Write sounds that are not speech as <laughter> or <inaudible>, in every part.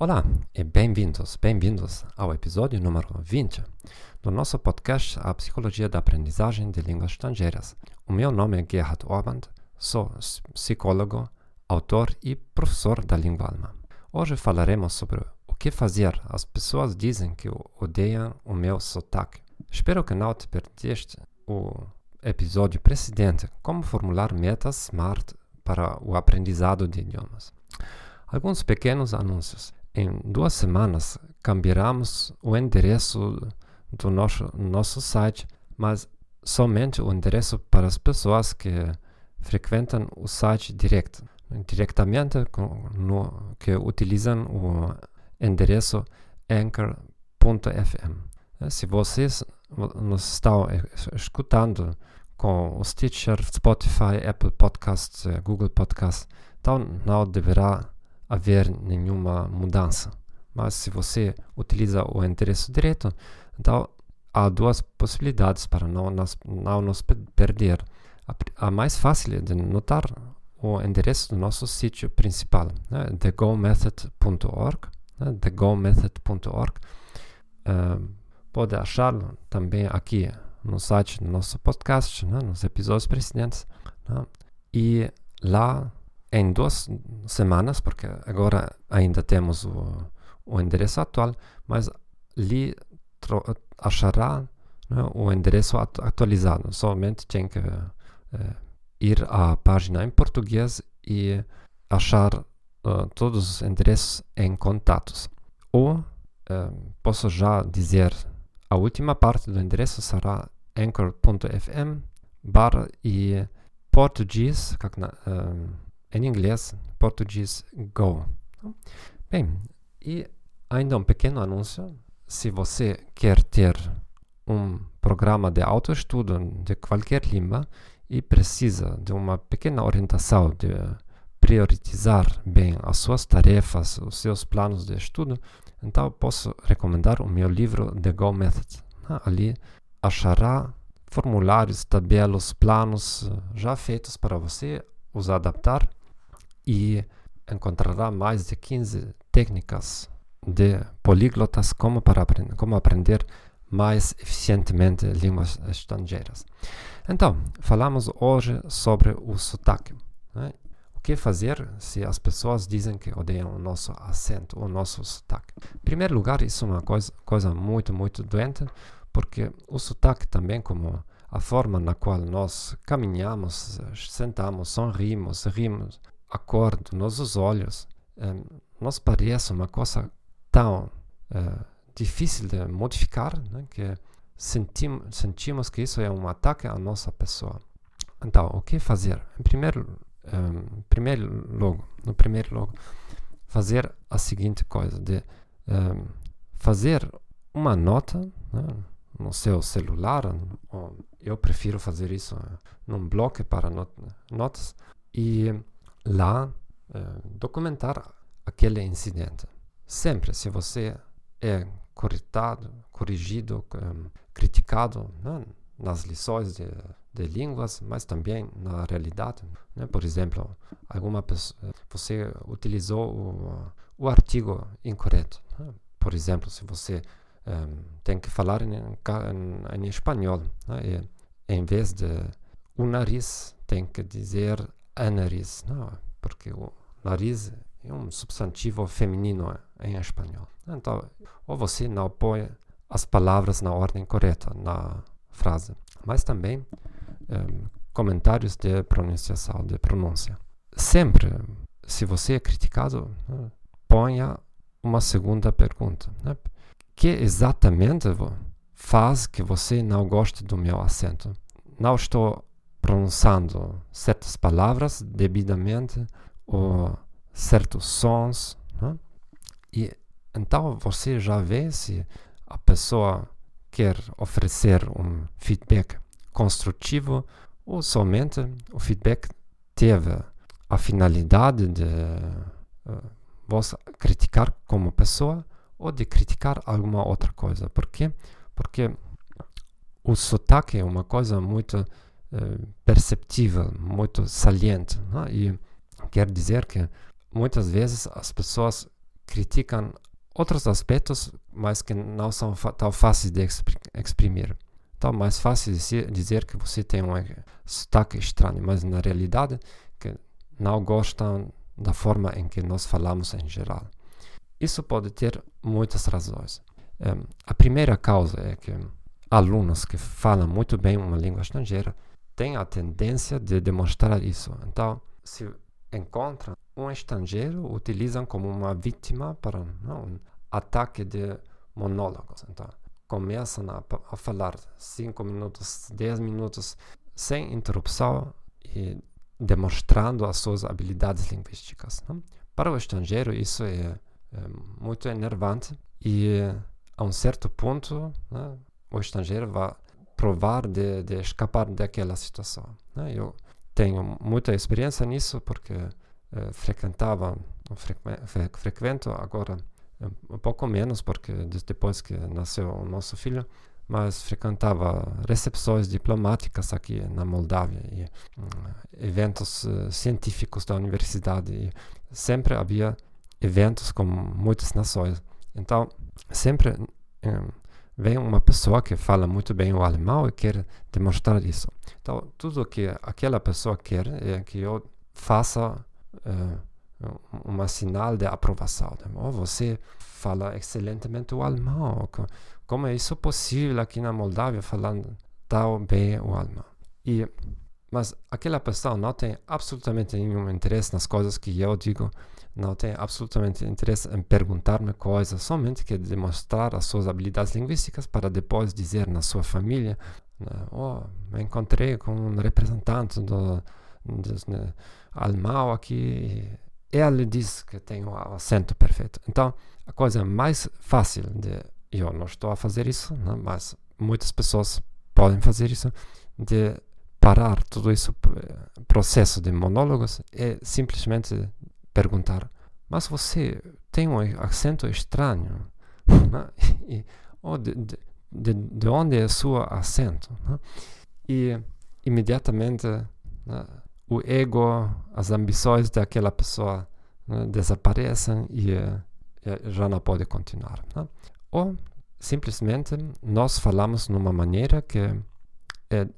Olá e bem-vindos, bem-vindos ao episódio número 20 do nosso podcast A Psicologia da Aprendizagem de Línguas Estrangeiras. O meu nome é Gerhard Orband, sou psicólogo, autor e professor da língua alemã. Hoje falaremos sobre o que fazer. As pessoas dizem que odeiam o meu sotaque. Espero que não te perdeste o episódio precedente, como formular metas SMART para o aprendizado de idiomas. Alguns pequenos anúncios. Em duas semanas cambiaremos o endereço do nosso, nosso site, mas somente o endereço para as pessoas que frequentam o site direto, diretamente no, que utilizam o endereço anchor.fm. Se vocês nos estão escutando com o Stitcher, Spotify, Apple Podcasts, Google Podcasts, então não deverá haver nenhuma mudança. Mas se você utiliza o endereço direto, então há duas possibilidades para não nos, não nos perder. A, a, mais fácil de notar o endereço do nosso sítio principal, né, thegomethod.org, né, thegomethod.org. Uh, pode achá-lo também aqui no site do nosso podcast, né, nos episódios precedentes. Né, e lá, em duas semanas, porque agora ainda temos o, o endereço atual, mas ali achará né, o endereço atualizado. Somente tem que eh, ir à página em português e achar uh, todos os endereços em contatos. Ou uh, posso já dizer, a última parte do endereço será anchor.fm barra e português, uh, em inglês, português go. Bem, e ainda um pequeno anúncio se você quer ter um programa de autoestudo de qualquer língua e precisa de uma pequena orientação de priorizar bem as suas tarefas, os seus planos de estudo, então posso recomendar o meu livro The Go Method. Ali achará formulários, tabelas, planos já feitos para você os adaptar e encontrará mais de 15 técnicas de políglotas como para aprender, como aprender mais eficientemente línguas estrangeiras. Então, falamos hoje sobre o sotaque. Né? O que fazer se as pessoas dizem que odeiam o nosso acento, o nosso sotaque? Em primeiro lugar, isso é uma coisa, coisa muito, muito doente, porque o sotaque também, como a forma na qual nós caminhamos, sentamos, sorrimos, rimos, a cor dos nossos olhos, eh, nos parece uma coisa tão uh, difícil de modificar né, que sentim, sentimos que isso é um ataque à nossa pessoa. Então, o que fazer? Em primeiro, um, primeiro logo, no primeiro logo, fazer a seguinte coisa, de fazer uma nota né, no seu celular, ou eu prefiro fazer isso num bloco para not notas, e lá uh, documentar aquele incidente. Sempre, se você é corretado, corrigido, um, criticado né, nas lições de, de, línguas, mas também na realidade. Né? Por exemplo, alguma pessoa, você utilizou o, o artigo incorreto. Né? Por exemplo, se você um, tem que falar em, em, em espanhol, né? em vez de o nariz, tem que dizer a nariz, não? porque o nariz é um substantivo feminino em espanhol. Então, ou você não põe as palavras na ordem correta na frase, mas também um, comentários de pronunciação, de pronúncia. Sempre, se você é criticado, né, ponha uma segunda pergunta. Né? Que exatamente faz que você não goste do meu acento? Não estou pronunciando certas palavras devidamente ou certos sons. Né? E então você já vê se a pessoa quer oferecer um feedback construtivo ou somente o feedback teve a finalidade de uh, criticar como pessoa ou de criticar alguma outra coisa. Por quê? Porque o sotaque é uma coisa muito perceptível, muito saliente. Né? E quer dizer que muitas vezes as pessoas criticam outros aspectos, mas que não são tão fáceis de exprimir. Então, mais fácil dizer, que você tem um sotaque estranho, mas na realidade que não gostam da forma em que nós falamos em geral. Isso pode ter muitas razões. Um, a primeira causa é que alunos que falam muito bem uma língua estrangeira têm a tendência de demonstrar isso. Então, se encontram um estrangeiro, utilizam como uma vítima para não, um ataque de monólogos. Então, começam a, a falar 5 minutos, 10 minutos sem interrupção e demonstrando as suas habilidades linguísticas. Não? Para o estrangeiro, isso é, é, muito enervante e, a um certo ponto, né, o estrangeiro vai provar de, de escapar daquela situação. Né? Eu tenho muita experiência nisso porque eh, frequentava, fre, frequento agora um pouco menos porque depois que nasceu o nosso filho, mas frequentava recepções diplomáticas aqui na Moldávia e um, eventos uh, científicos da universidade e sempre havia eventos com muitas nações. Então, sempre vem uma pessoa que fala muito bem o alemão e quer demonstrar isso. Então, tudo que aquela pessoa quer é que eu faça uh, uma sinal de aprovação. Oh, você fala excelentemente o alemão. Como é isso possível aqui na Moldávia falando tão bem o alemão? E, mas aquela pessoa não tem absolutamente nenhum interesse nas coisas que eu digo, não tem absolutamente interesse em perguntar-me coisas, somente quer demonstrar as suas habilidades linguísticas para depois dizer na sua família, né, oh, me encontrei com um representante do, do, né, alemão aqui ele diz que tem o acento perfeito. Então, a coisa mais fácil de eu não estou a fazer isso, né, mas muitas pessoas podem fazer isso, de parar todo esse processo de monólogos é simplesmente perguntar: mas você tem um acento estranho? <laughs> Né? e, ou de, de, de, de, onde é o seu acento? Né? E imediatamente né, o ego, as ambições daquela pessoa né, desaparecem e, e, já não pode continuar. Né? Ou simplesmente nós falamos numa maneira que é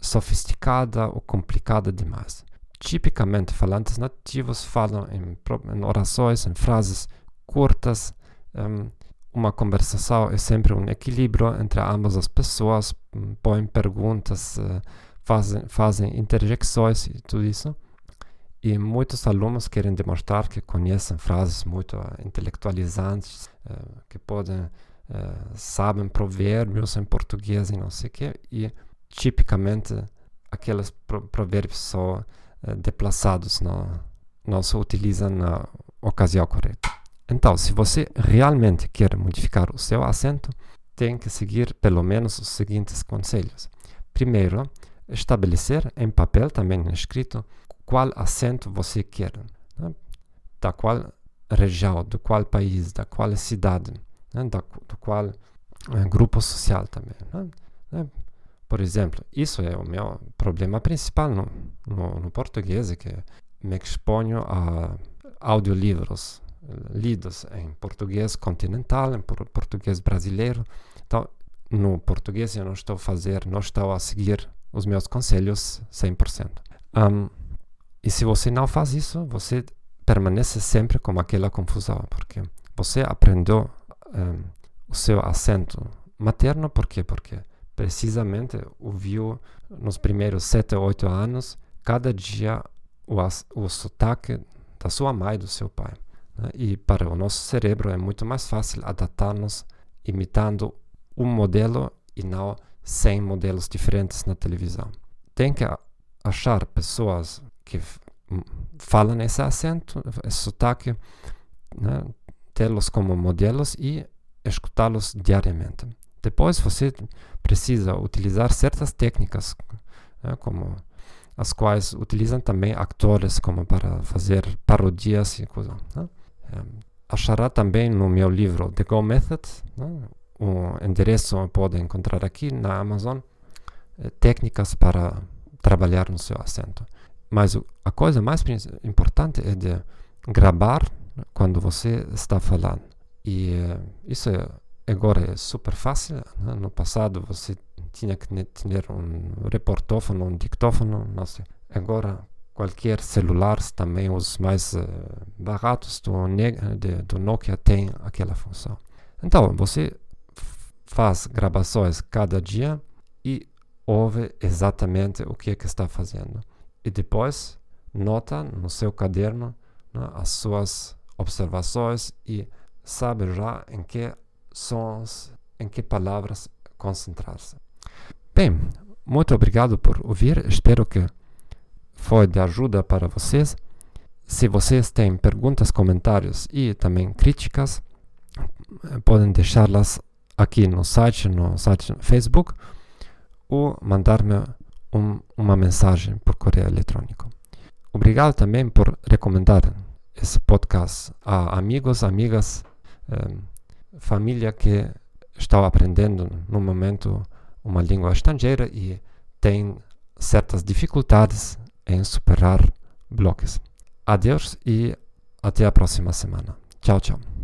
sofisticada ou complicada demais. Tipicamente, falantes nativos falam em, em orações, em frases curtas. Um, uma conversação é sempre um equilíbrio entre ambas as pessoas, põem perguntas. Uh, fazem, fazem e tudo isso. E muitos alunos querem demonstrar que conhecem frases muito uh, intelectualizantes, uh, que podem, sabem provérbios em português e não sei o quê. E tipicamente aqueles pro provérbios são deplaçados, não, não se utilizam na ocasião correta. Então, se você realmente quer modificar o seu acento, tem que seguir pelo menos os seguintes conselhos. Primeiro, estabelecer em papel, também escrito, qual acento você quer, né? da qual região, do qual país, da qual cidade, né? da, do qual eh, grupo social também. Né? Por exemplo, isso é o meu problema principal no, no, no português, que me exponho a audiolivros lidos em português continental, em português brasileiro. Então, no português eu não estou a fazer, não estou a seguir os meus conselhos 100%. Um, e se você não faz isso, você permanece sempre com aquela confusão, porque você aprendeu um, o seu acento materno, por quê? Porque precisamente ouviu nos primeiros 7 ou 8 anos, cada dia, o, o sotaque da sua mãe do seu pai. Né? E para o nosso cérebro é muito mais fácil adaptar-nos imitando um modelo e não 100 modelos diferentes na televisão. Tem que achar pessoas que falam esse acento, esse sotaque, né? tê-los como modelos e escutá-los diariamente. Depois você precisa utilizar certas técnicas, né? como as quais utilizam também atores como para fazer parodias e coisas. Né? É, achará também no meu livro The Go Method, né? o endereço pode encontrar aqui na Amazon eh, técnicas para trabalhar no seu acento. Mas a coisa mais importante é de gravar quando você está falando. E uh, isso é, agora é super fácil. Né? No passado você tinha que ter um reportófono, um dictófono, não sei. Agora qualquer celular, também os mais uh, baratos do, de, do Nokia tem aquela função. Então, você faz gravações cada dia e ouve exatamente o que, é que está fazendo. E depois nota no seu caderno né, as suas observações e sabe já em que sons, em que palavras concentrar-se. Bem, muito obrigado por ouvir. Espero que foi de ajuda para vocês. Se vocês têm perguntas, comentários e também críticas, podem deixá-las aqui no site, no site Facebook, ou mandar-me um, uma mensagem por correio eletrônico. Obrigado também por recomendar esse podcast a amigos, amigas, eh, família que estão aprendendo no momento uma língua estrangeira e tem certas dificuldades em superar bloques. Adeus e até a próxima semana. Tchau, tchau.